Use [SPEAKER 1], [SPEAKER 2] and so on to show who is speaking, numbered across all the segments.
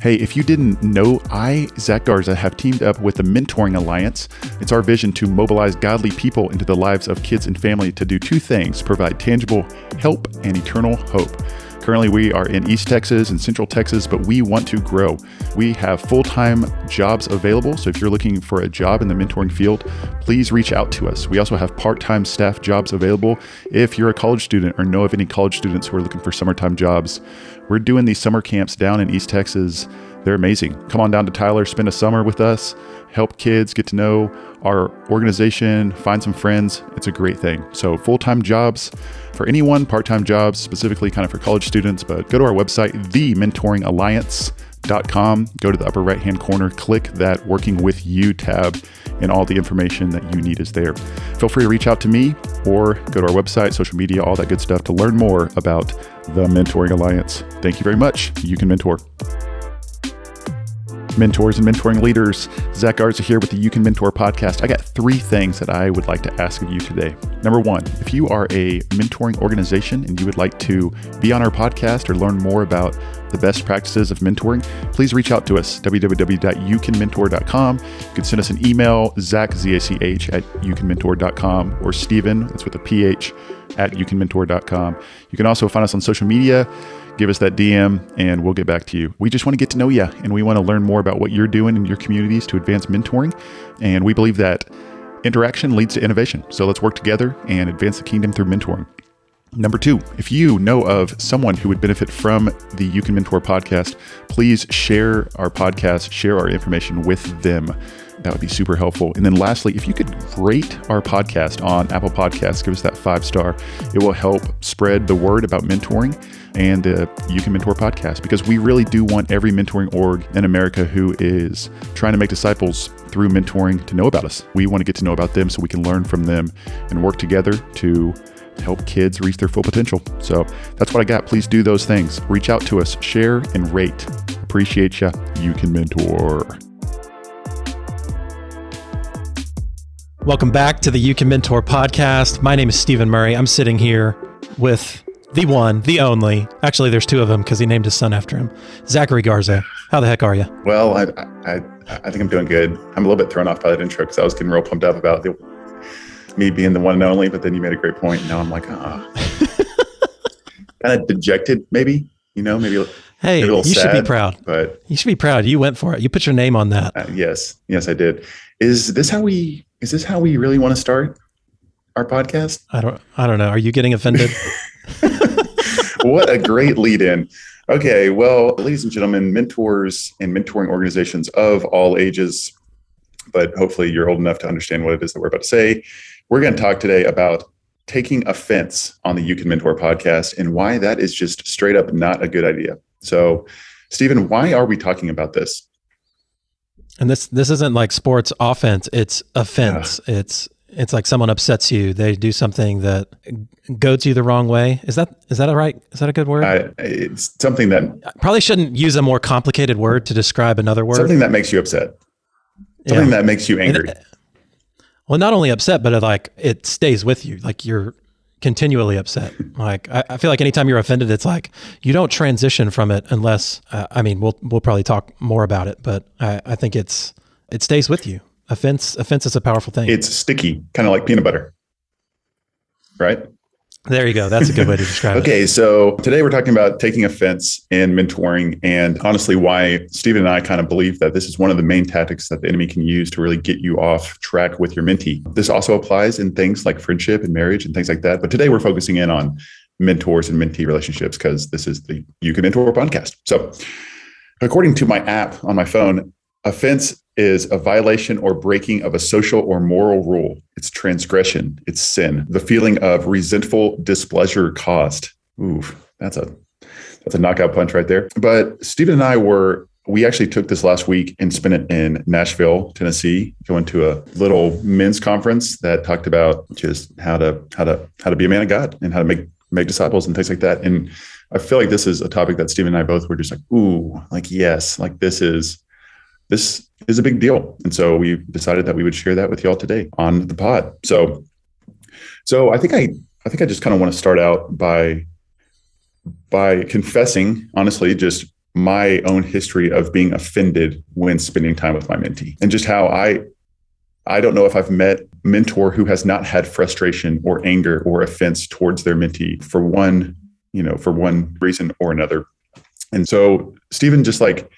[SPEAKER 1] Hey, if you didn't know, I, Zach Garza, have teamed up with the Mentoring Alliance. It's our vision to mobilize godly people into the lives of kids and family to do two things provide tangible help and eternal hope. Currently, we are in East Texas and Central Texas, but we want to grow. We have full time jobs available. So if you're looking for a job in the mentoring field, please reach out to us. We also have part time staff jobs available. If you're a college student or know of any college students who are looking for summertime jobs, we're doing these summer camps down in East Texas. They're amazing. Come on down to Tyler, spend a summer with us, help kids get to know our organization, find some friends. It's a great thing. So, full time jobs for anyone, part time jobs, specifically kind of for college students, but go to our website, thementoringalliance.com. Go to the upper right hand corner, click that Working with You tab, and all the information that you need is there. Feel free to reach out to me or go to our website, social media, all that good stuff to learn more about the Mentoring Alliance. Thank you very much. You can mentor mentors and mentoring leaders. Zach Garza here with the You Can Mentor podcast. I got three things that I would like to ask of you today. Number one, if you are a mentoring organization and you would like to be on our podcast or learn more about the best practices of mentoring, please reach out to us, www.youcanmentor.com. You can send us an email, Zach, Z-A-C-H, at youcanmentor.com, or Stephen, that's with a P-H, at youcanmentor.com. You can also find us on social media give us that DM and we'll get back to you. We just want to get to know you and we want to learn more about what you're doing in your communities to advance mentoring. And we believe that interaction leads to innovation. So let's work together and advance the kingdom through mentoring. Number two, if you know of someone who would benefit from the You Can Mentor podcast, please share our podcast, share our information with them. That would be super helpful. And then lastly, if you could rate our podcast on Apple Podcasts, give us that five star, it will help spread the word about mentoring and the You Can Mentor podcast because we really do want every mentoring org in America who is trying to make disciples through mentoring to know about us. We want to get to know about them so we can learn from them and work together to help kids reach their full potential. So that's what I got. Please do those things. Reach out to us, share, and rate. Appreciate you. You can mentor.
[SPEAKER 2] Welcome back to the You Can Mentor podcast. My name is Stephen Murray. I'm sitting here with the one, the only. Actually, there's two of them because he named his son after him. Zachary Garza. How the heck are you?
[SPEAKER 1] Well, I, I, I think I'm doing good. I'm a little bit thrown off by that intro because I was getting real pumped up about the, me being the one and only, but then you made a great point. And now I'm like, ah, kind of dejected, maybe. You know, maybe.
[SPEAKER 2] Hey,
[SPEAKER 1] maybe
[SPEAKER 2] you
[SPEAKER 1] sad,
[SPEAKER 2] should be proud.
[SPEAKER 1] But
[SPEAKER 2] you should be proud. You went for it. You put your name on that.
[SPEAKER 1] Uh, yes, yes, I did. Is this how we? Is this how we really want to start our podcast?
[SPEAKER 2] I don't. I don't know. Are you getting offended?
[SPEAKER 1] what a great lead in. Okay, well, ladies and gentlemen, mentors and mentoring organizations of all ages, but hopefully you're old enough to understand what it is that we're about to say. We're going to talk today about taking offense on the You Can Mentor podcast and why that is just straight up not a good idea. So, Stephen, why are we talking about this?
[SPEAKER 2] And this this isn't like sports offense; it's offense. Yeah. It's it's like someone upsets you. They do something that goads you the wrong way. Is that is that a right? Is that a good word?
[SPEAKER 1] I, it's something that
[SPEAKER 2] I probably shouldn't use a more complicated word to describe another word.
[SPEAKER 1] Something that makes you upset. Something yeah. that makes you angry. It,
[SPEAKER 2] well, not only upset, but it like it stays with you. Like you're continually upset. Like I, I, feel like anytime you're offended, it's like you don't transition from it unless. Uh, I mean, we'll we'll probably talk more about it, but I, I think it's it stays with you. Offense offense is a powerful thing.
[SPEAKER 1] It's sticky, kind of like peanut butter, right?
[SPEAKER 2] There you go. That's a good way to describe
[SPEAKER 1] okay, it. Okay, so today we're talking about taking offense in mentoring and honestly why Stephen and I kind of believe that this is one of the main tactics that the enemy can use to really get you off track with your mentee. This also applies in things like friendship and marriage and things like that. But today we're focusing in on mentors and mentee relationships because this is the You Can Mentor podcast. So, according to my app on my phone, offense is a violation or breaking of a social or moral rule. It's transgression. It's sin. The feeling of resentful displeasure caused. Ooh, that's a that's a knockout punch right there. But Stephen and I were we actually took this last week and spent it in Nashville, Tennessee, going to a little men's conference that talked about just how to how to how to be a man of God and how to make make disciples and things like that. And I feel like this is a topic that Stephen and I both were just like, ooh, like yes, like this is this is a big deal. And so we decided that we would share that with y'all today on the pod. So so I think I I think I just kind of want to start out by by confessing, honestly, just my own history of being offended when spending time with my mentee and just how I I don't know if I've met mentor who has not had frustration or anger or offense towards their mentee for one, you know, for one reason or another. And so Stephen just like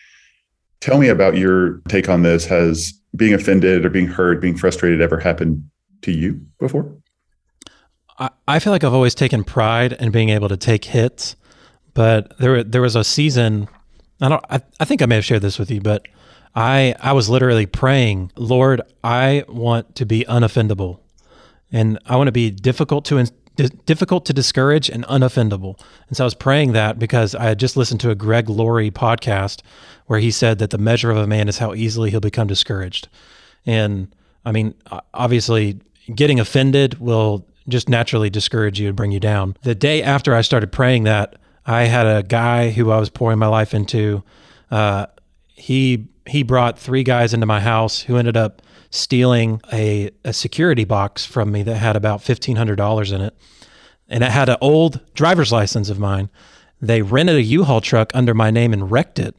[SPEAKER 1] tell me about your take on this. Has being offended or being hurt, being frustrated ever happened to you before?
[SPEAKER 2] I, I feel like I've always taken pride in being able to take hits, but there there was a season I don't. I, I think I may have shared this with you, but I I was literally praying, Lord, I want to be unoffendable, and I want to be difficult to difficult to discourage and unoffendable. And so I was praying that because I had just listened to a Greg Laurie podcast where he said that the measure of a man is how easily he'll become discouraged. And I mean, obviously, getting offended will just naturally discourage you and bring you down. The day after I started praying that, I had a guy who I was pouring my life into. Uh, he he brought three guys into my house who ended up stealing a, a security box from me that had about fifteen hundred dollars in it, and it had an old driver's license of mine. They rented a U-Haul truck under my name and wrecked it.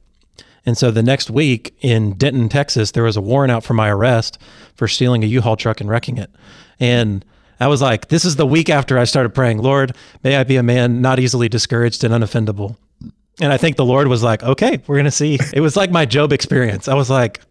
[SPEAKER 2] And so the next week in Denton, Texas, there was a warrant out for my arrest for stealing a U-Haul truck and wrecking it. And I was like, this is the week after I started praying, Lord, may I be a man not easily discouraged and unoffendable. And I think the Lord was like, okay, we're going to see. It was like my Job experience. I was like,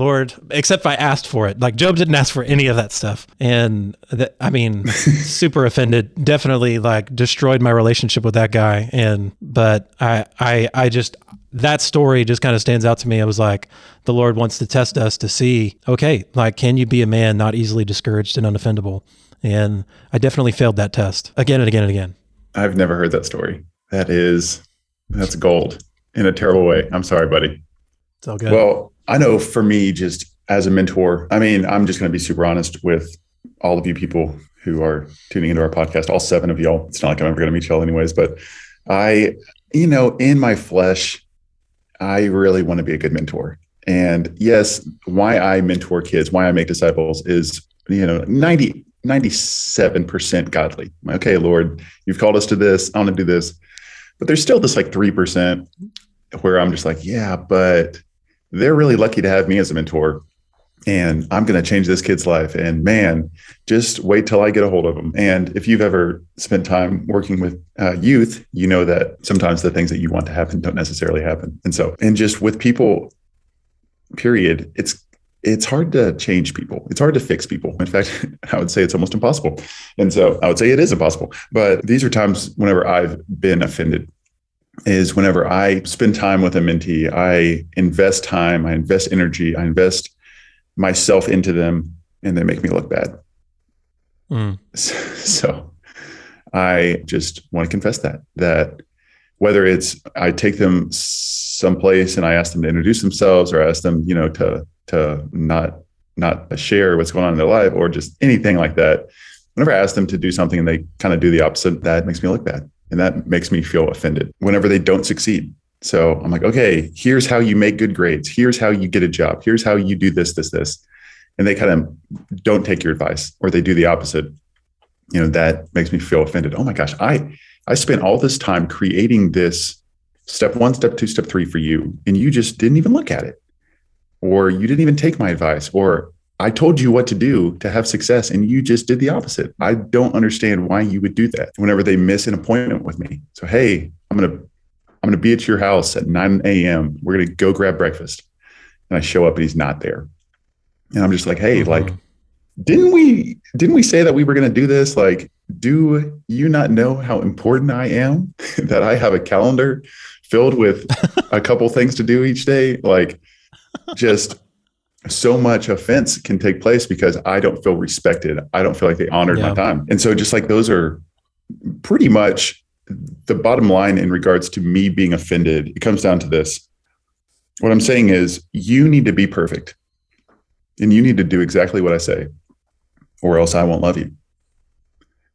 [SPEAKER 2] Lord, except I asked for it. Like Job didn't ask for any of that stuff. And that, I mean, super offended, definitely like destroyed my relationship with that guy. And, but I, I, I just, that story just kind of stands out to me. I was like, the Lord wants to test us to see, okay, like, can you be a man not easily discouraged and unoffendable? And I definitely failed that test again and again and again.
[SPEAKER 1] I've never heard that story. That is, that's gold in a terrible way. I'm sorry, buddy.
[SPEAKER 2] It's all good.
[SPEAKER 1] Well, I know for me, just as a mentor, I mean, I'm just going to be super honest with all of you people who are tuning into our podcast, all seven of y'all. It's not like I'm ever going to meet y'all anyways, but I, you know, in my flesh, I really want to be a good mentor. And yes, why I mentor kids, why I make disciples is, you know, 90, 97% godly. Okay, Lord, you've called us to this. I want to do this. But there's still this like 3% where I'm just like, yeah, but they're really lucky to have me as a mentor. And I'm going to change this kid's life. And man, just wait till I get a hold of them. And if you've ever spent time working with uh, youth, you know that sometimes the things that you want to happen don't necessarily happen. And so, and just with people, period, it's it's hard to change people. It's hard to fix people. In fact, I would say it's almost impossible. And so I would say it is impossible. But these are times whenever I've been offended is whenever I spend time with a mentee, I invest time, I invest energy, I invest myself into them, and they make me look bad. Mm. So I just want to confess that, that whether it's I take them someplace and I ask them to introduce themselves or I ask them, you know, to to not not share what's going on in their life or just anything like that. Whenever I ask them to do something and they kind of do the opposite, that makes me look bad. And that makes me feel offended whenever they don't succeed. So I'm like, okay, here's how you make good grades. Here's how you get a job. Here's how you do this, this, this. And they kind of don't take your advice or they do the opposite. You know, that makes me feel offended. Oh my gosh, I I spent all this time creating this step one, step two, step three for you, and you just didn't even look at it or you didn't even take my advice, or I told you what to do to have success and you just did the opposite. I don't understand why you would do that whenever they miss an appointment with me. So, hey, I'm going to I'm going to be at your house at 9 a.m. We're going to go grab breakfast. And I show up and he's not there. And I'm just like, hey, mm-hmm. like, didn't we didn't we say that we were going to do this? Like, do you not know how important I am that I have a calendar filled with a couple things to do each day? Like, just so much offense can take place because I don't feel respected. I don't feel like they honored yeah. my time. And so just like those are pretty much the bottom line in regards to me being offended. It comes down to this. What I'm saying is, you need to be perfect and you need to do exactly what I say, or else I won't love you,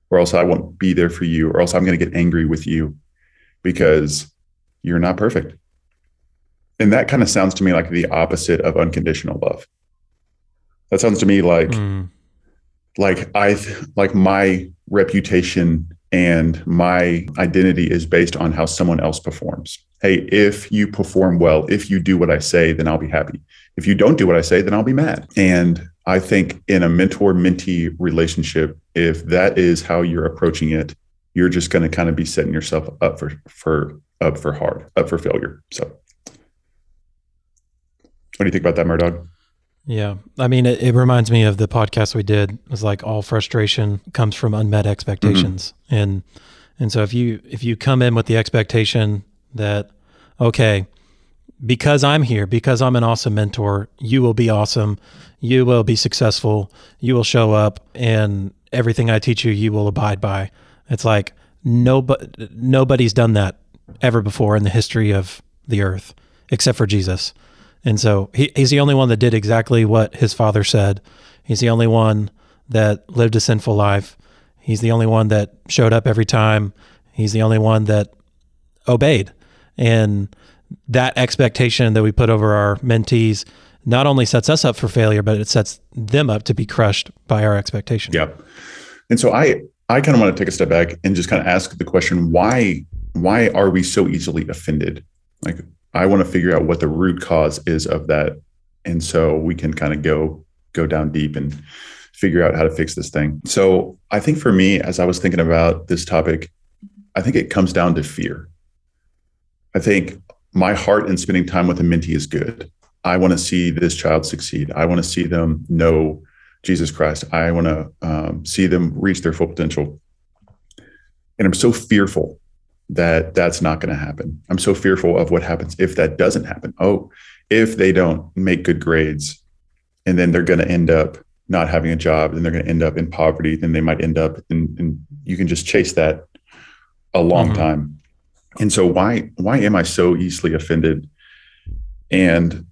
[SPEAKER 1] or else I won't be there for you, or else I'm going to get angry with you because you're not perfect. And that kind of sounds to me like the opposite of unconditional love. That sounds to me like, mm. like I, like my reputation and my identity is based on how someone else performs. Hey, if you perform well, if you do what I say, then I'll be happy. If you don't do what I say, then I'll be mad. And I think in a mentor mentee relationship, if that is how you're approaching it, you're just going to kind of be setting yourself up for for up for hard, up for failure. So, what do you think about that, Murdog?
[SPEAKER 2] Yeah. I mean, it, it, reminds me of the podcast we did. It was like all frustration comes from unmet expectations. Mm-hmm. And, and so if you, if you come in with the expectation that, okay, because I'm here, because I'm an awesome mentor, you will be awesome. You will be successful. You will show up and everything I teach you, you will abide by. It's like nobody, nobody's done that ever before in the history of the earth except for Jesus. And so he, he's the only one that did exactly what his father said. He's the only one that lived a sinful life. He's the only one that showed up every time. He's the only one that obeyed. And that expectation that we put over our mentees not only sets us up for failure, but it sets them up to be crushed by our expectation.
[SPEAKER 1] Yep. And so I I kind of want to take a step back and just kind of ask the question why why are we so easily offended? Like I want to figure out what the root cause is of that. And so we can kind of go go down deep and figure out how to fix this thing. So I think for me, as I was thinking about this topic, I think it comes down to fear. I think my heart in spending time with a mentee is good. I want to see this child succeed. I want to see them know Jesus Christ. I want to um, see them reach their full potential. And I'm so fearful that that's not going to happen. I'm so fearful of what happens if that doesn't happen. Oh, if they don't make good grades and then they're going to end up not having a job, then they're going to end up in poverty, then they might end up in, in you can just chase that a long mm-hmm. time. And so why why am I so easily offended? And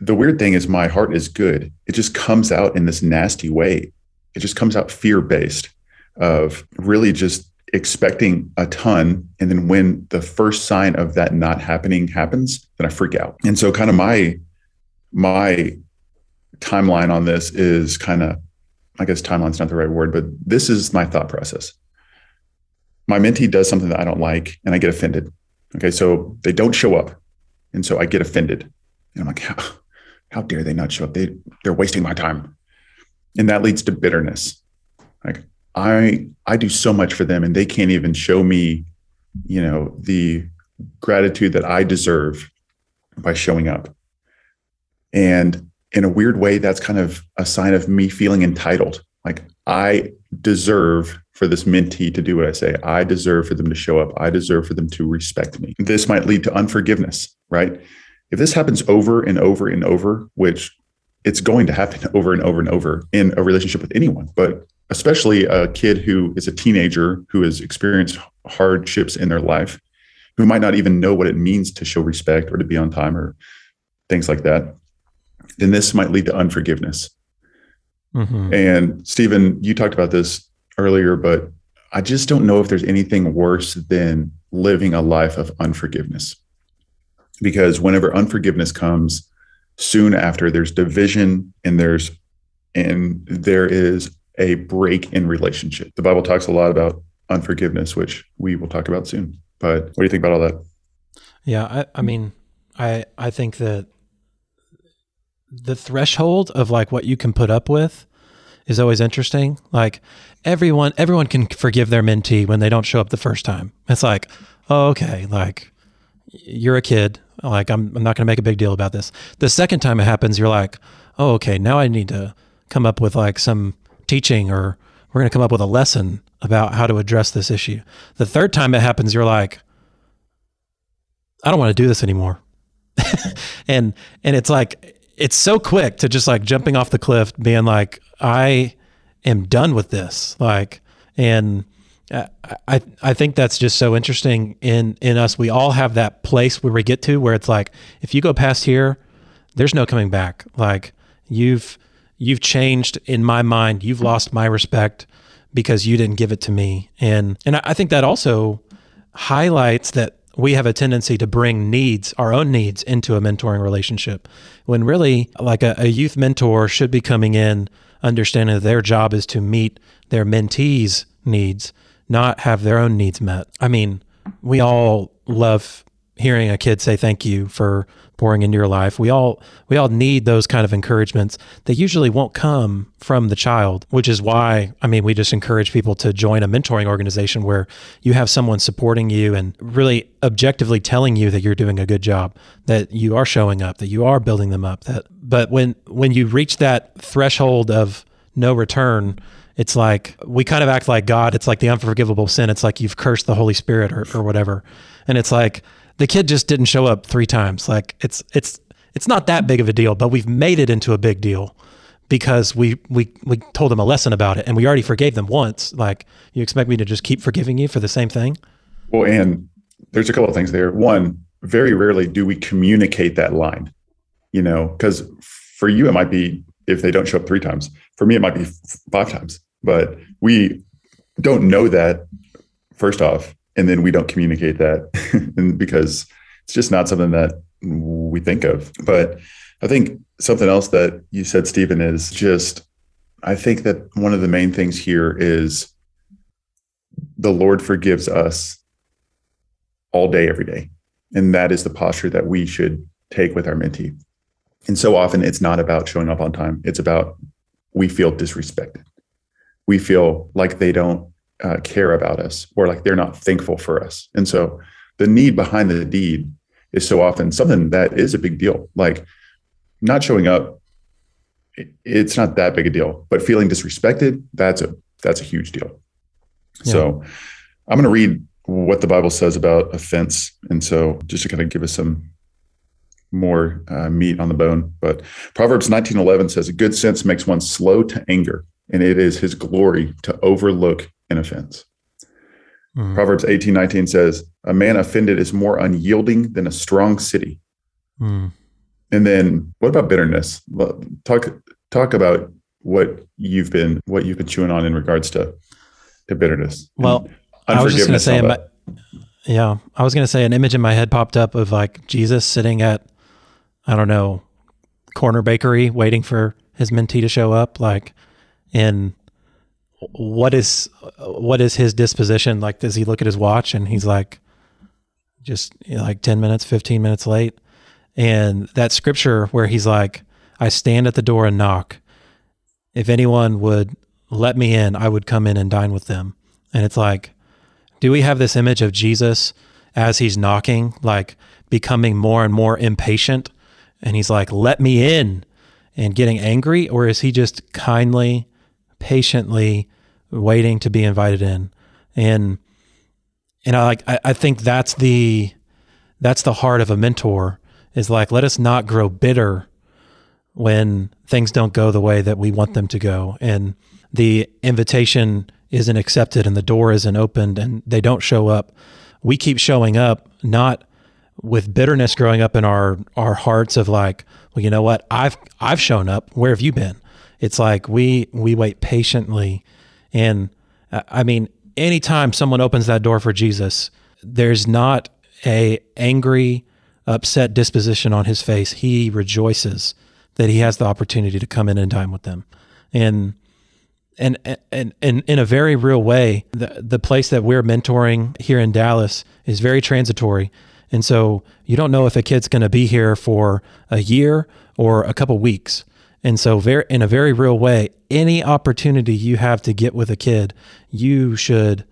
[SPEAKER 1] the weird thing is my heart is good. It just comes out in this nasty way. It just comes out fear based of really just expecting a ton and then when the first sign of that not happening happens then i freak out. And so kind of my my timeline on this is kind of i guess timeline's not the right word but this is my thought process. My mentee does something that i don't like and i get offended. Okay so they don't show up and so i get offended. And i'm like how, how dare they not show up? They they're wasting my time. And that leads to bitterness. Like I I do so much for them and they can't even show me, you know, the gratitude that I deserve by showing up. And in a weird way, that's kind of a sign of me feeling entitled. Like I deserve for this mentee to do what I say. I deserve for them to show up. I deserve for them to respect me. This might lead to unforgiveness, right? If this happens over and over and over, which it's going to happen over and over and over in a relationship with anyone, but especially a kid who is a teenager who has experienced hardships in their life, who might not even know what it means to show respect or to be on time or things like that, then this might lead to unforgiveness. Mm-hmm. And Stephen, you talked about this earlier, but I just don't know if there's anything worse than living a life of unforgiveness. Because whenever unforgiveness comes, soon after there's division and there's and there is a break in relationship. The Bible talks a lot about unforgiveness, which we will talk about soon. But what do you think about all that?
[SPEAKER 2] Yeah, I, I mean, I I think that the threshold of like what you can put up with is always interesting. Like everyone everyone can forgive their mentee when they don't show up the first time. It's like, oh, okay, like you're a kid. Like I'm I'm not going to make a big deal about this. The second time it happens, you're like, oh, okay, now I need to come up with like some teaching or we're going to come up with a lesson about how to address this issue. The third time it happens, you're like, I don't want to do this anymore. and and it's like it's so quick to just like jumping off the cliff, being like, I am done with this. Like, and I I think that's just so interesting in in us. We all have that place where we get to where it's like if you go past here, there's no coming back. Like you've you've changed in my mind. You've lost my respect because you didn't give it to me. And and I think that also highlights that we have a tendency to bring needs, our own needs, into a mentoring relationship. When really, like a, a youth mentor should be coming in understanding that their job is to meet their mentees' needs, not have their own needs met. I mean, we all love hearing a kid say thank you for pouring into your life. We all we all need those kind of encouragements They usually won't come from the child, which is why I mean we just encourage people to join a mentoring organization where you have someone supporting you and really objectively telling you that you're doing a good job, that you are showing up, that you are building them up. That but when when you reach that threshold of no return, it's like we kind of act like God. It's like the unforgivable sin. It's like you've cursed the Holy Spirit or, or whatever. And it's like the kid just didn't show up three times. Like it's it's it's not that big of a deal, but we've made it into a big deal because we we we told them a lesson about it and we already forgave them once. Like you expect me to just keep forgiving you for the same thing?
[SPEAKER 1] Well, and there's a couple of things there. One, very rarely do we communicate that line. You know, because for you it might be if they don't show up three times. For me, it might be five times. But we don't know that first off and then we don't communicate that because it's just not something that we think of. But i think something else that you said stephen is just i think that one of the main things here is the lord forgives us all day every day. And that is the posture that we should take with our mentee. And so often it's not about showing up on time. It's about we feel disrespected. We feel like they don't uh, care about us or like they're not thankful for us. And so the need behind the deed is so often something that is a big deal. Like not showing up, it's not that big a deal, but feeling disrespected, that's a that's a huge deal. Yeah. So I'm going to read what the Bible says about offense, and so just to kind of give us some more uh, meat on the bone. But Proverbs 19:11 says, "A good sense makes one slow to anger, and it is his glory to overlook an offense. Mm. Proverbs 18, 19 says, A man offended is more unyielding than a strong city. Mm. And then what about bitterness? Talk talk about what you've been what you've been chewing on in regards to to bitterness.
[SPEAKER 2] Well, I was just going to say, my, yeah, I was going to say an image in my head popped up of like Jesus sitting at, I don't know, corner bakery waiting for his mentee to show up, like in what is what is his disposition? Like does he look at his watch and he's like just you know, like 10 minutes 15 minutes late? And that scripture where he's like i stand at the door and knock. If anyone would let me in i would come in and dine with them. And it's like do we have this image of jesus as he's knocking like becoming more and more impatient? And he's like let me in and getting angry? Or is he just kindly patiently waiting to be invited in. And and I like I, think that's the that's the heart of a mentor is like let us not grow bitter when things don't go the way that we want them to go. And the invitation isn't accepted and the door isn't opened and they don't show up. We keep showing up not with bitterness growing up in our our hearts of like well you know what? I've I've shown up. Where have you been it's like we we wait patiently, and uh, I mean, anytime someone opens that door for Jesus, there's not a angry, upset disposition on his face. He rejoices that he has the opportunity to come in and dine with them, and and and and in a very real way, the the place that we're mentoring here in Dallas is very transitory. And so you don't know if a kid's going to be here for a year or a couple weeks. And so, very in a very real way, any opportunity you have to get with a kid, you should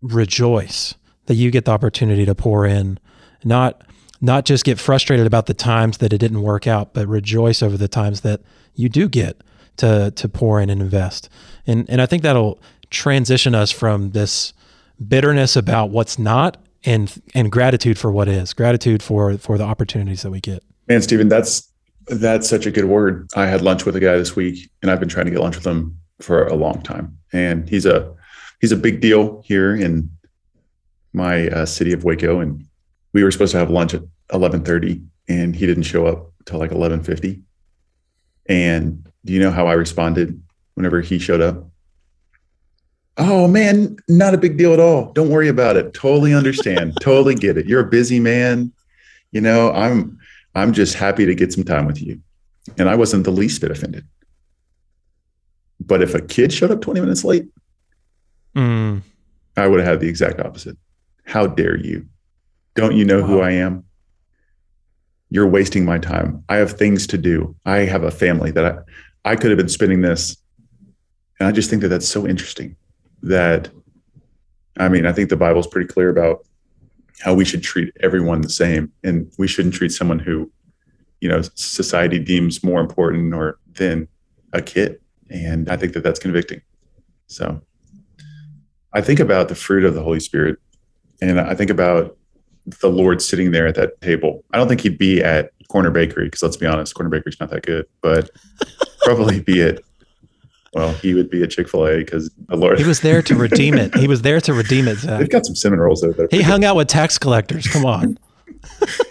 [SPEAKER 2] rejoice that you get the opportunity to pour in, not not just get frustrated about the times that it didn't work out, but rejoice over the times that you do get to to pour in and invest. And and I think that'll transition us from this bitterness about what's not and and gratitude for what is, gratitude for for the opportunities that we get.
[SPEAKER 1] Man, Stephen, that's that's such a good word. I had lunch with a guy this week, and I've been trying to get lunch with him for a long time. And he's a he's a big deal here in my uh, city of Waco, and we were supposed to have lunch at eleven thirty, and he didn't show up till like eleven fifty. And do you know how I responded whenever he showed up? Oh man, not a big deal at all. Don't worry about it. Totally understand. totally get it. You're a busy man. You know, I'm I'm just happy to get some time with you. And I wasn't the least bit offended. But if a kid showed up 20 minutes late,
[SPEAKER 2] Mm.
[SPEAKER 1] I would have had the exact opposite. How dare you? Don't you know who I am? You're wasting my time. I have things to do. I have a family that I, I could have been spending this. And I just think that that's so interesting that, I mean, I think the Bible's pretty clear about how we should treat everyone the same. And we shouldn't treat someone who, you know, society deems more important or than a kid. And I think that that's convicting. So I think about the fruit of the Holy Spirit and I think about the Lord sitting there at that table. I don't think he'd be at Corner Bakery because let's be honest, Corner Bakery's not that good, but probably be at, well, he would be at Chick fil A because the Lord,
[SPEAKER 2] He was there to redeem it. He was there to redeem it,
[SPEAKER 1] they've got some cinnamon rolls over there.
[SPEAKER 2] He hung out with tax collectors. Come on.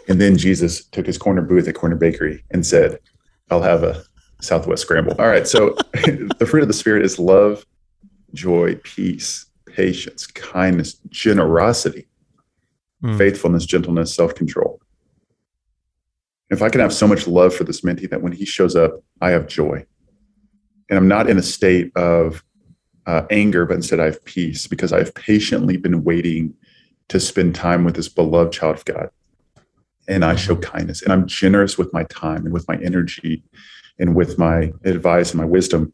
[SPEAKER 1] And then Jesus took his corner booth at Corner Bakery and said, I'll have a Southwest scramble. All right. So the fruit of the Spirit is love, joy, peace, patience, kindness, generosity.
[SPEAKER 2] Mm.
[SPEAKER 1] faithfulness, gentleness, self control. If I can have so much love for this mentee that when he shows up, I have joy. And I'm not in a state of uh, anger, but instead I have peace because I've patiently been waiting to spend time with this beloved child of God. And I show kindness and I'm generous with my time and with my energy and with my advice and my wisdom.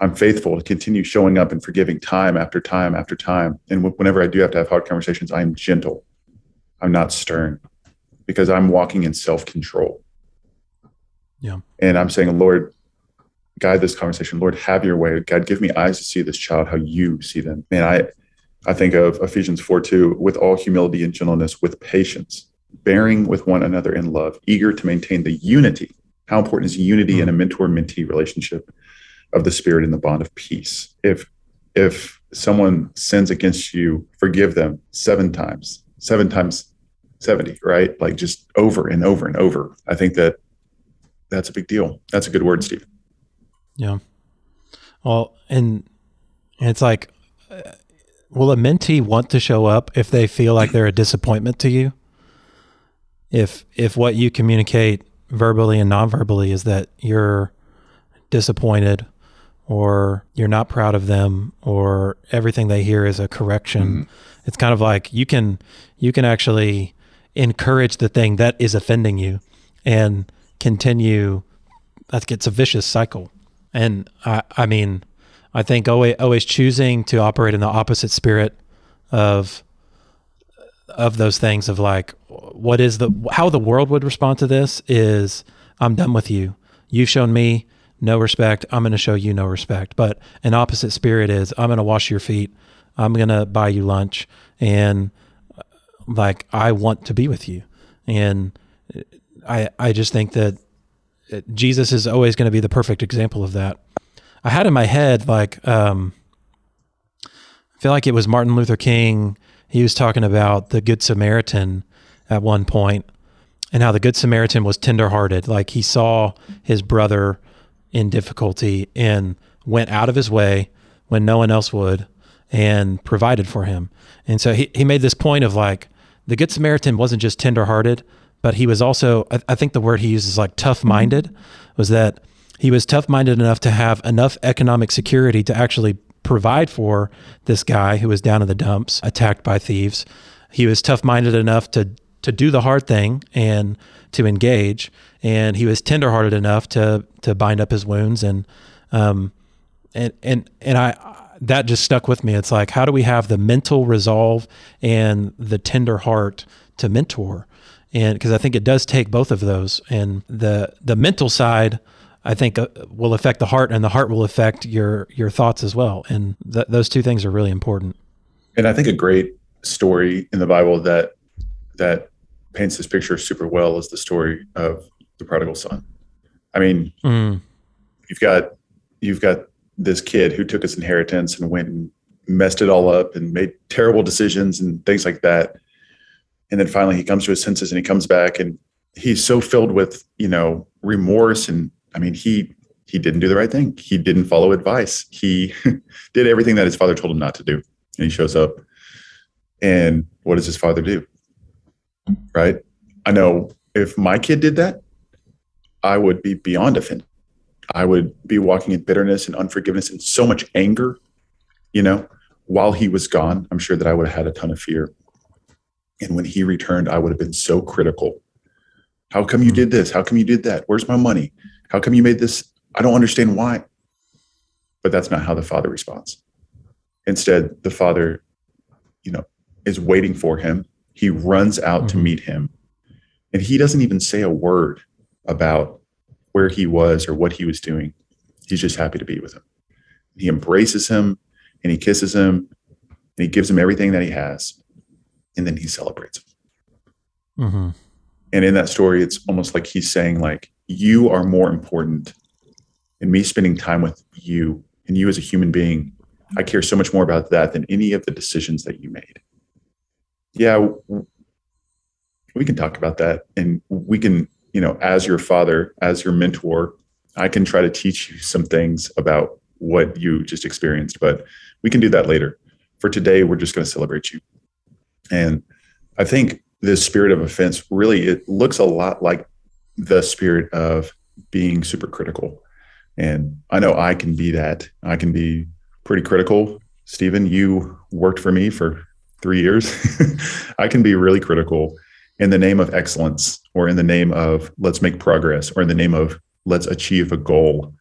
[SPEAKER 1] I'm faithful to continue showing up and forgiving time after time after time. And wh- whenever I do have to have hard conversations, I am gentle. I'm not stern because I'm walking in self control.
[SPEAKER 2] Yeah.
[SPEAKER 1] And I'm saying, Lord, guide this conversation. Lord, have your way. God, give me eyes to see this child how you see them. Man, I, I think of Ephesians 4 2, with all humility and gentleness, with patience, bearing with one another in love, eager to maintain the unity. How important is unity in a hmm. mentor mentee relationship of the spirit in the bond of peace? If if someone sins against you, forgive them seven times, seven times 70, right? Like just over and over and over. I think that that's a big deal. That's a good word, Steve.
[SPEAKER 2] Yeah. Well, and, it's like, uh, will a mentee want to show up if they feel like they're a disappointment to you? If if what you communicate verbally and non-verbally is that you're disappointed or you're not proud of them or everything they hear is a correction it's kind of like you can you can actually encourage the thing that is offending you and continue that gets a vicious cycle and i i mean i think always always choosing to operate in the opposite spirit of of those things of like what is the how the world would respond to this is i'm done with you. You've shown me no respect. I'm going to show you no respect. But an opposite spirit is i'm going to wash your feet. I'm going to buy you lunch. And like i want to be with you. And i i just think that uh, jesus is always going to be the perfect example of that i had in my head like um I feel like it was Martin Luther King. He was talking about the Good Samaritan at one point and how the Good Samaritan was tenderhearted. Like he saw his brother in difficulty and went out of his way when no one else would and provided for him. And so he, he made this point of like the Good Samaritan wasn't just tenderhearted, but he was also, I, I think the word he uses like tough minded, was that he was tough minded enough to have enough economic security to actually provide for this guy who was down in the dumps, attacked by thieves. He was tough minded enough to to do the hard thing and to engage, and he was tenderhearted enough to to bind up his wounds and um and and and I that just stuck with me. It's like how do we have the mental resolve and the tender heart to mentor? And because I think it does take both of those, and the the mental side I think uh, will affect the heart, and the heart will affect your your thoughts as well. And th- those two things are really important.
[SPEAKER 1] And I think a great story in the Bible that that paints this picture super well is the story of the prodigal son. I mean,
[SPEAKER 2] Mm,
[SPEAKER 1] you've got you've got this kid who took his inheritance and went and messed it all up and made terrible decisions and things like that. And then finally he comes to his senses and he comes back and he's so filled with, you know, remorse and I mean he he didn't do the right thing. He didn't follow advice. He did everything that his father told him not to do. And he shows up and what does his father do? Right? I know if my kid did that, I would be beyond offended. I would be walking in bitterness and unforgiveness and so much anger, you know, while he was gone. I'm sure that I would have had a ton of fear. And when he returned, I would have been so critical. How come you did this? How come you did that? Where's my money? How come you made this? I don't understand why. But that's not how the father responds. Instead, the father, you know, is waiting for him. He runs out mm-hmm. to meet him. And he doesn't even say a word about where he was or what he was doing. He's just happy to be with him. He embraces him and he kisses him and he gives him everything that he has. And then he celebrates. Mm-hmm. And in that story, it's almost like he's saying, like, you are more important in me spending time with you and you as a human being. I care so much more about that than any of the decisions that you made. Yeah, we can talk about that and we can you know, as your father, as your mentor, I can try to teach you some things about what you just experienced, but we can do that later. For today, we're just going to celebrate you. And I think this spirit of offense really it looks a lot like the spirit of being super critical. And I know I can be that. I can be pretty critical. Stephen, you worked for me for three years. I can be really critical in the name of excellence or in the name of let's make progress or in the name of let's achieve a goal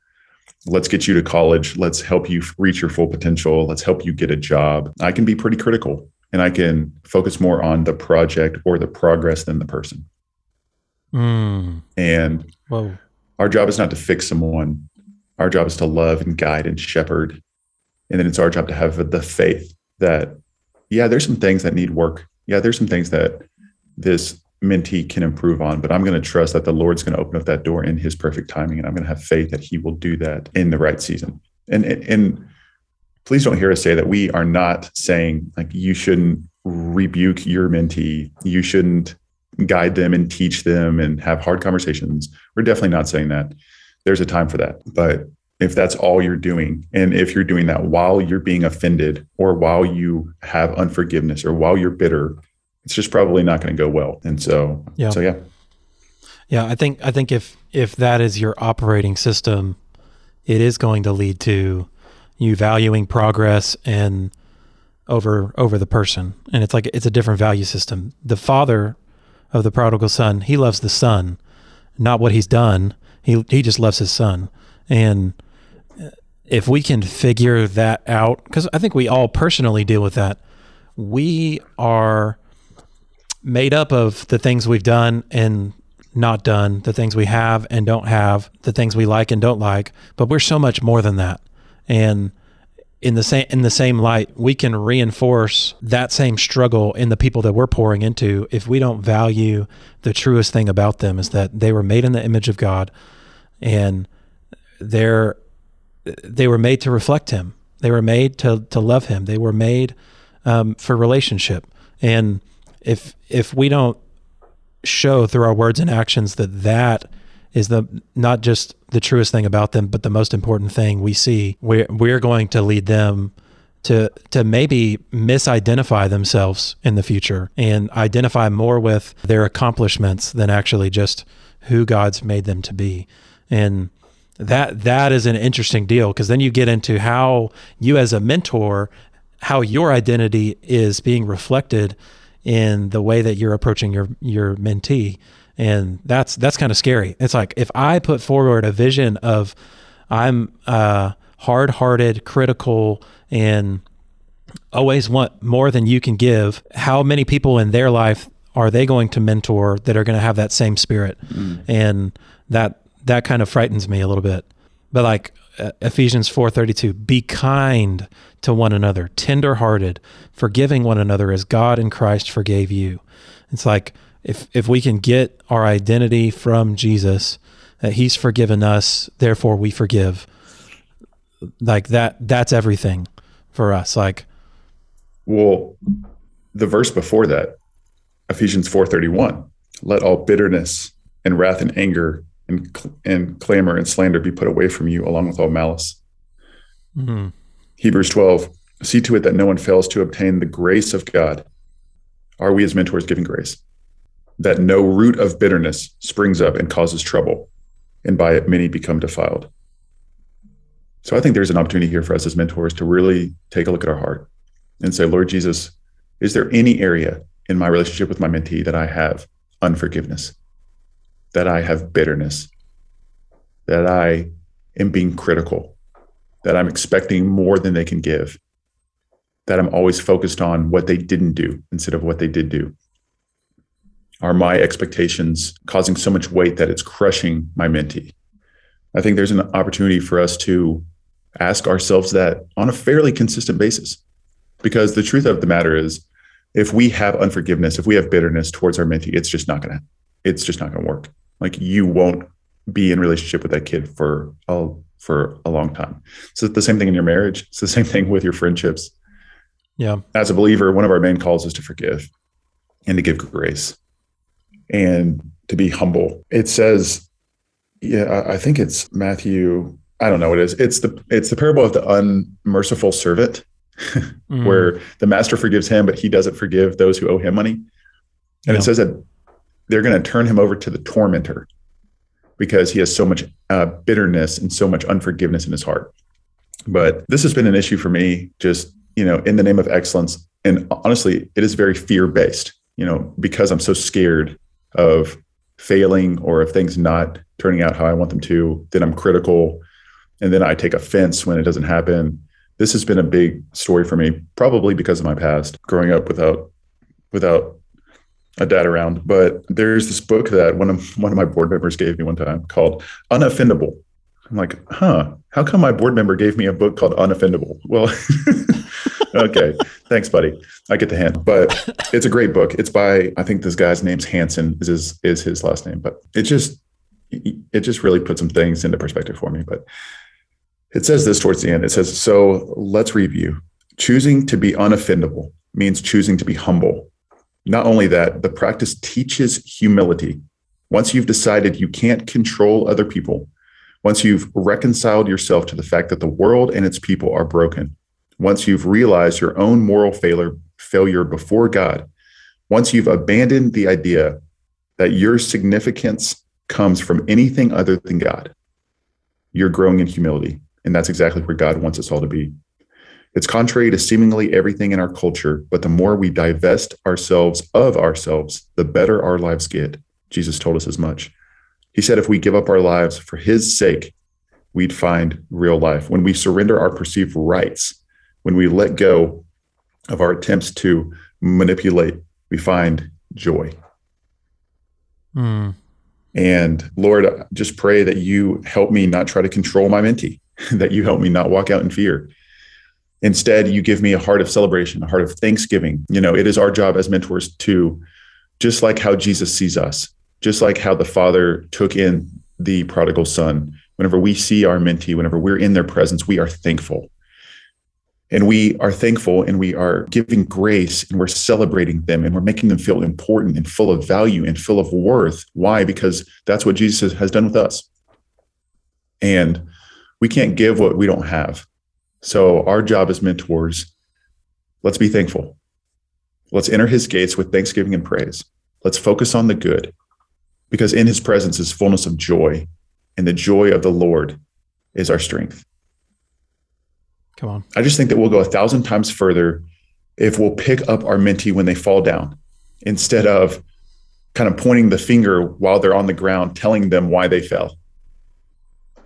[SPEAKER 1] let's get you to college let's help you reach your full potential let's help you get a job i can be pretty critical and i can focus more on the project or the progress than the person mm. and Whoa. our job is not to fix someone our job is to love and guide and shepherd and then it's our job to have the faith that yeah there's some things that need work yeah there's some things that this mentee can improve on, but I'm going to trust that the Lord's going to open up that door in his perfect timing. And I'm going to have faith that he will do that in the right season. And, and please don't hear us say that we are not saying like you shouldn't rebuke your mentee. You shouldn't guide them and teach them and have hard conversations. We're definitely not saying that. There's a time for that. But if that's all you're doing, and if you're doing that while you're being offended or while you have unforgiveness or while you're bitter, it's just probably not going to go well. And so, yeah. so yeah.
[SPEAKER 2] Yeah, I think I think if if that is your operating system, it is going to lead to you valuing progress and over over the person. And it's like it's a different value system. The father of the prodigal son, he loves the son, not what he's done. He he just loves his son. And if we can figure that out cuz I think we all personally deal with that. We are made up of the things we've done and not done, the things we have and don't have, the things we like and don't like, but we're so much more than that. And in the same in the same light, we can reinforce that same struggle in the people that we're pouring into if we don't value the truest thing about them is that they were made in the image of God and they're they were made to reflect him. They were made to to love him. They were made um, for relationship. And if if we don't show through our words and actions that that is the not just the truest thing about them, but the most important thing we see, we're we're going to lead them to to maybe misidentify themselves in the future and identify more with their accomplishments than actually just who God's made them to be. And that that is an interesting deal because then you get into how you as a mentor how your identity is being reflected in the way that you're approaching your your mentee and that's that's kind of scary. It's like if i put forward a vision of i'm uh, hard-hearted critical and always want more than you can give how many people in their life are they going to mentor that are going to have that same spirit? Mm. and that that kind of frightens me a little bit. But like uh, Ephesians 4:32 be kind to one another tenderhearted forgiving one another as God in Christ forgave you. It's like if if we can get our identity from Jesus that he's forgiven us therefore we forgive like that that's everything for us like
[SPEAKER 1] Well, the verse before that, Ephesians 4:31, let all bitterness and wrath and anger and, and clamor and slander be put away from you along with all malice. Mm-hmm. Hebrews 12, see to it that no one fails to obtain the grace of God. Are we as mentors giving grace? That no root of bitterness springs up and causes trouble, and by it many become defiled. So I think there's an opportunity here for us as mentors to really take a look at our heart and say, Lord Jesus, is there any area in my relationship with my mentee that I have unforgiveness, that I have bitterness, that I am being critical, that I'm expecting more than they can give, that I'm always focused on what they didn't do instead of what they did do? Are my expectations causing so much weight that it's crushing my mentee? I think there's an opportunity for us to ask ourselves that on a fairly consistent basis. Because the truth of the matter is, if we have unforgiveness, if we have bitterness towards our mentee, it's just not gonna, it's just not gonna work. Like you won't be in relationship with that kid for a for a long time. So it's the same thing in your marriage. It's the same thing with your friendships.
[SPEAKER 2] Yeah.
[SPEAKER 1] As a believer, one of our main calls is to forgive and to give grace and to be humble. It says, yeah, I think it's Matthew I don't know what it is. It's the it's the parable of the unmerciful servant, mm. where the master forgives him, but he doesn't forgive those who owe him money. And yeah. it says that they're going to turn him over to the tormentor because he has so much uh, bitterness and so much unforgiveness in his heart. But this has been an issue for me, just you know, in the name of excellence. And honestly, it is very fear based. You know, because I'm so scared of failing or of things not turning out how I want them to, then I'm critical and then I take offense when it doesn't happen. This has been a big story for me, probably because of my past, growing up without without a dad around. But there's this book that one of one of my board members gave me one time called Unoffendable. I'm like, huh, how come my board member gave me a book called Unoffendable? Well, okay, thanks, buddy. I get the hint, but it's a great book. It's by I think this guy's name's Hansen is his is his last name, but it just it just really put some things into perspective for me. But it says this towards the end. It says, So let's review. Choosing to be unoffendable means choosing to be humble. Not only that, the practice teaches humility. Once you've decided you can't control other people, once you've reconciled yourself to the fact that the world and its people are broken, once you've realized your own moral failure, failure before God, once you've abandoned the idea that your significance comes from anything other than God, you're growing in humility. And that's exactly where God wants us all to be. It's contrary to seemingly everything in our culture, but the more we divest ourselves of ourselves, the better our lives get. Jesus told us as much. He said, if we give up our lives for his sake, we'd find real life. When we surrender our perceived rights, when we let go of our attempts to manipulate, we find joy. Mm. And Lord, just pray that you help me not try to control my mentee. that you help me not walk out in fear. Instead, you give me a heart of celebration, a heart of thanksgiving. You know, it is our job as mentors to, just like how Jesus sees us, just like how the Father took in the prodigal son, whenever we see our mentee, whenever we're in their presence, we are thankful. And we are thankful and we are giving grace and we're celebrating them and we're making them feel important and full of value and full of worth. Why? Because that's what Jesus has done with us. And we can't give what we don't have. So our job as mentors, let's be thankful. Let's enter his gates with thanksgiving and praise. Let's focus on the good because in his presence is fullness of joy, and the joy of the Lord is our strength.
[SPEAKER 2] Come on.
[SPEAKER 1] I just think that we'll go a thousand times further if we'll pick up our mentee when they fall down instead of kind of pointing the finger while they're on the ground, telling them why they fell.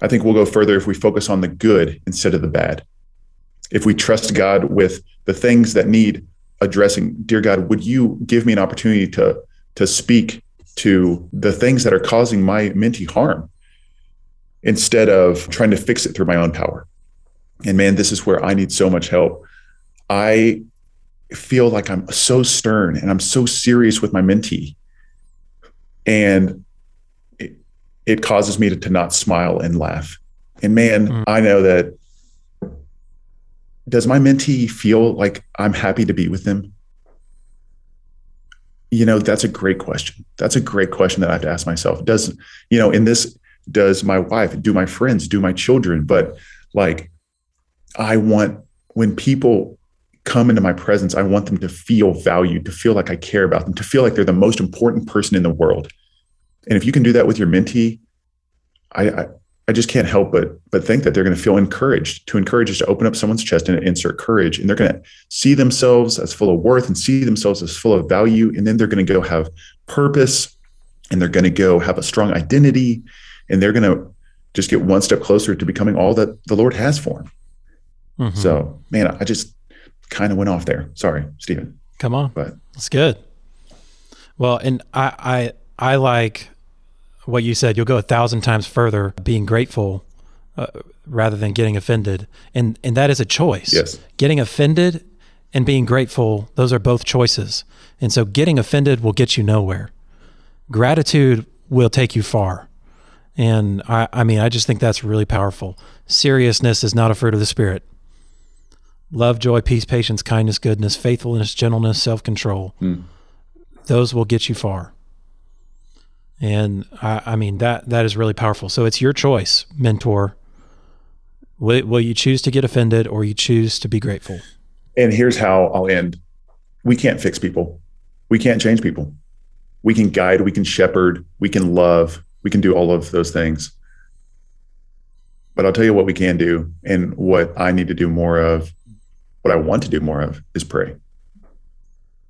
[SPEAKER 1] I think we'll go further if we focus on the good instead of the bad. If we trust God with the things that need addressing, dear God, would you give me an opportunity to to speak to the things that are causing my mentee harm instead of trying to fix it through my own power? And man, this is where I need so much help. I feel like I'm so stern and I'm so serious with my mentee. And it causes me to, to not smile and laugh. And man, mm. I know that does my mentee feel like I'm happy to be with them? You know, that's a great question. That's a great question that I have to ask myself. Does, you know, in this, does my wife, do my friends, do my children? But like, I want when people come into my presence, I want them to feel valued, to feel like I care about them, to feel like they're the most important person in the world. And if you can do that with your mentee, I, I, I just can't help but but think that they're going to feel encouraged. To encourage is to open up someone's chest and insert courage, and they're going to see themselves as full of worth and see themselves as full of value, and then they're going to go have purpose, and they're going to go have a strong identity, and they're going to just get one step closer to becoming all that the Lord has for them. Mm-hmm. So, man, I just kind of went off there. Sorry, Stephen.
[SPEAKER 2] Come on, but it's good. Well, and I I I like what you said, you'll go a thousand times further being grateful uh, rather than getting offended. And, and that is a choice.
[SPEAKER 1] Yes.
[SPEAKER 2] Getting offended and being grateful, those are both choices. And so getting offended will get you nowhere. Gratitude will take you far. And I, I mean, I just think that's really powerful. Seriousness is not a fruit of the Spirit. Love, joy, peace, patience, kindness, goodness, faithfulness, gentleness, self control. Mm. Those will get you far. And I, I, mean that that is really powerful. So it's your choice, mentor. Will, will you choose to get offended or you choose to be grateful?
[SPEAKER 1] And here's how I'll end. We can't fix people. We can't change people. We can guide, we can shepherd, we can love, we can do all of those things. But I'll tell you what we can do and what I need to do more of, what I want to do more of is pray.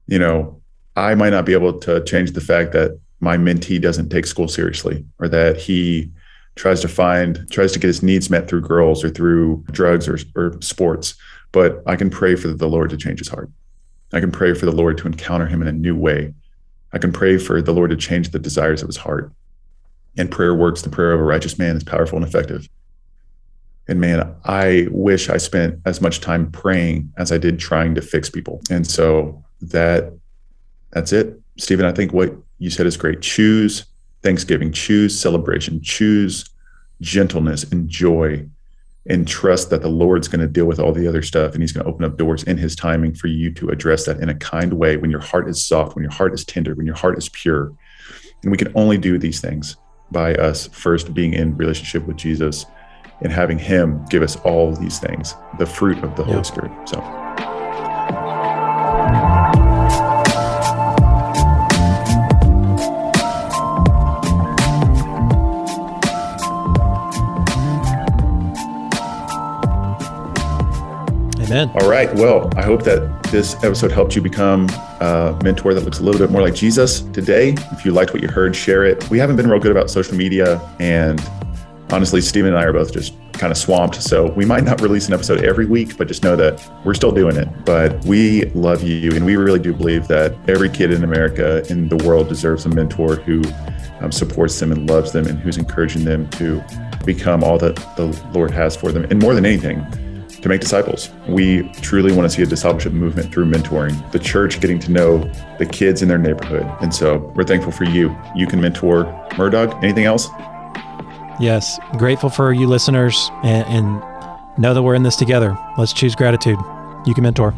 [SPEAKER 1] You know, I might not be able to change the fact that my mentee doesn't take school seriously or that he tries to find tries to get his needs met through girls or through drugs or, or sports but i can pray for the lord to change his heart. I can pray for the lord to encounter him in a new way. I can pray for the lord to change the desires of his heart. And prayer works. The prayer of a righteous man is powerful and effective and man i wish i spent as much time praying as i did trying to fix people and so that that's it stephen i think what you said is great. Choose Thanksgiving, choose celebration, choose gentleness and joy, and trust that the Lord's going to deal with all the other stuff and He's going to open up doors in His timing for you to address that in a kind way when your heart is soft, when your heart is tender, when your heart is pure. And we can only do these things by us first being in relationship with Jesus and having Him give us all these things, the fruit of the Holy Spirit. So.
[SPEAKER 2] Amen.
[SPEAKER 1] All right. Well, I hope that this episode helped you become a mentor that looks a little bit more like Jesus today. If you liked what you heard, share it. We haven't been real good about social media. And honestly, Stephen and I are both just kind of swamped. So we might not release an episode every week, but just know that we're still doing it. But we love you. And we really do believe that every kid in America, in the world, deserves a mentor who um, supports them and loves them and who's encouraging them to become all that the Lord has for them. And more than anything, to make disciples. We truly want to see a discipleship movement through mentoring, the church getting to know the kids in their neighborhood. And so we're thankful for you. You can mentor Murdog. Anything else?
[SPEAKER 2] Yes. Grateful for you listeners and, and know that we're in this together. Let's choose gratitude. You can mentor.